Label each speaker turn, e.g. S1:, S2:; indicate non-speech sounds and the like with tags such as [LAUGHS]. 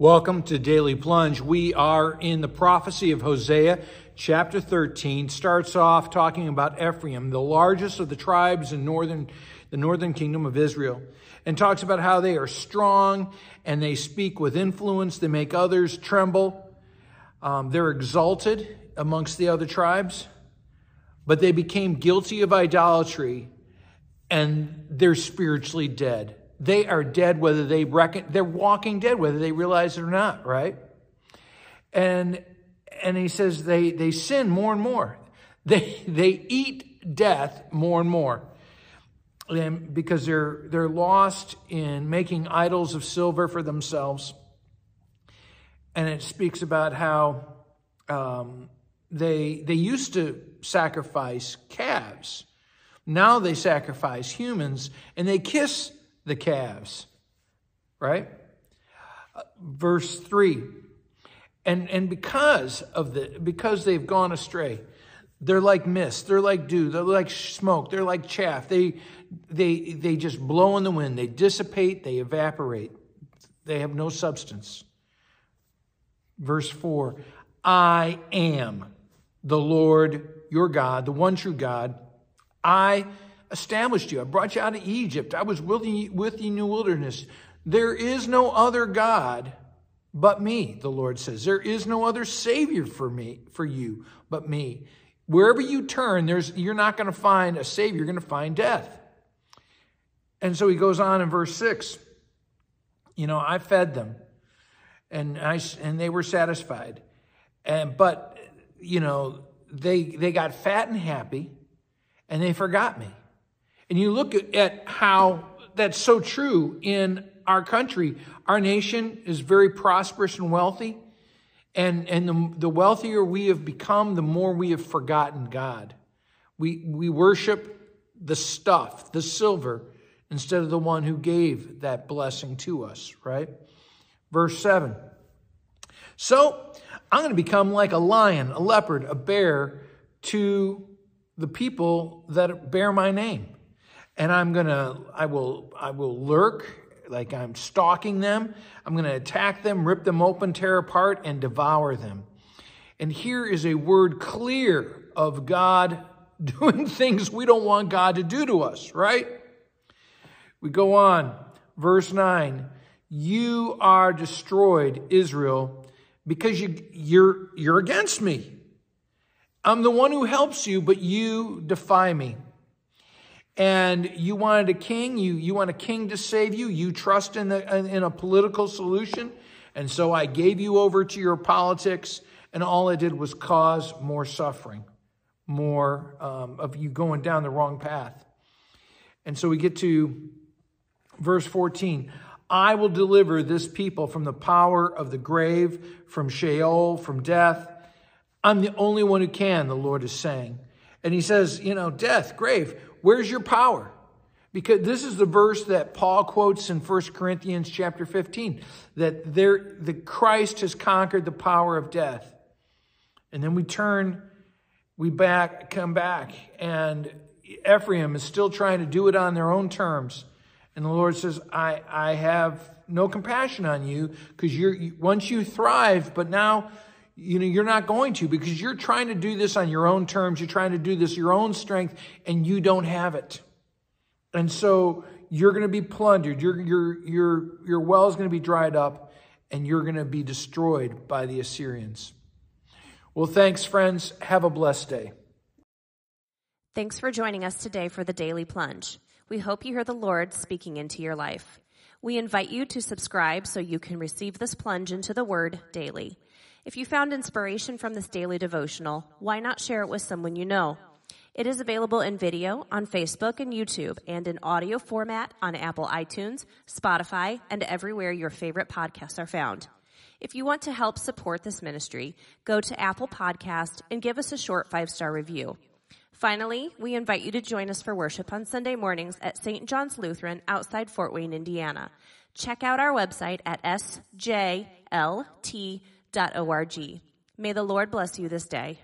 S1: Welcome to Daily Plunge. We are in the prophecy of Hosea, chapter 13. Starts off talking about Ephraim, the largest of the tribes in northern, the northern kingdom of Israel, and talks about how they are strong and they speak with influence. They make others tremble. Um, they're exalted amongst the other tribes, but they became guilty of idolatry and they're spiritually dead. They are dead whether they reckon, they're walking dead whether they realize it or not, right? And, and he says they, they sin more and more. They, they eat death more and more. And because they're, they're lost in making idols of silver for themselves. And it speaks about how um, they, they used to sacrifice calves. Now they sacrifice humans and they kiss the calves, right? Verse 3. And, and because of the, because they've gone astray, they're like mist, they're like dew, they're like smoke, they're like chaff. They, they, they just blow in the wind, they dissipate, they evaporate, they have no substance. Verse 4 I am the Lord your God, the one true God. I established you. I brought you out of Egypt. I was with you, with you in the wilderness. There is no other God but me, the Lord says. There is no other Savior for me, for you, but me. Wherever you turn, there's, you're not going to find a Savior. You're going to find death. And so he goes on in verse 6. You know, I fed them and I, and they were satisfied. And, but, you know, they, they got fat and happy and they forgot me. And you look at how that's so true in our country. Our nation is very prosperous and wealthy. And, and the, the wealthier we have become, the more we have forgotten God. We, we worship the stuff, the silver, instead of the one who gave that blessing to us, right? Verse 7. So I'm going to become like a lion, a leopard, a bear to the people that bear my name and I'm gonna, I will, I will lurk like I'm stalking them. I'm gonna attack them, rip them open, tear apart, and devour them. And here is a word clear of God [LAUGHS] doing things we don't want God to do to us, right? We go on, verse 9. You are destroyed, Israel, because you, you're, you're against me. I'm the one who helps you, but you defy me and you wanted a king, you, you want a king to save you, you trust in, the, in a political solution, and so I gave you over to your politics, and all it did was cause more suffering, more um, of you going down the wrong path. And so we get to verse 14. I will deliver this people from the power of the grave, from Sheol, from death. I'm the only one who can, the Lord is saying. And he says, you know, death, grave, Where's your power? Because this is the verse that Paul quotes in 1 Corinthians chapter 15, that there, the Christ has conquered the power of death. And then we turn, we back, come back, and Ephraim is still trying to do it on their own terms. And the Lord says, I, I have no compassion on you because you're, once you thrive, but now you know, you're not going to because you're trying to do this on your own terms. You're trying to do this your own strength and you don't have it. And so you're going to be plundered. Your, your, your, your well is going to be dried up and you're going to be destroyed by the Assyrians. Well, thanks, friends. Have a blessed day.
S2: Thanks for joining us today for the Daily Plunge. We hope you hear the Lord speaking into your life. We invite you to subscribe so you can receive this plunge into the Word daily. If you found inspiration from this daily devotional, why not share it with someone you know? It is available in video on Facebook and YouTube and in audio format on Apple iTunes, Spotify, and everywhere your favorite podcasts are found. If you want to help support this ministry, go to Apple Podcast and give us a short five-star review. Finally, we invite you to join us for worship on Sunday mornings at St. John's Lutheran outside Fort Wayne, Indiana. Check out our website at sjlt.com. May the Lord bless you this day.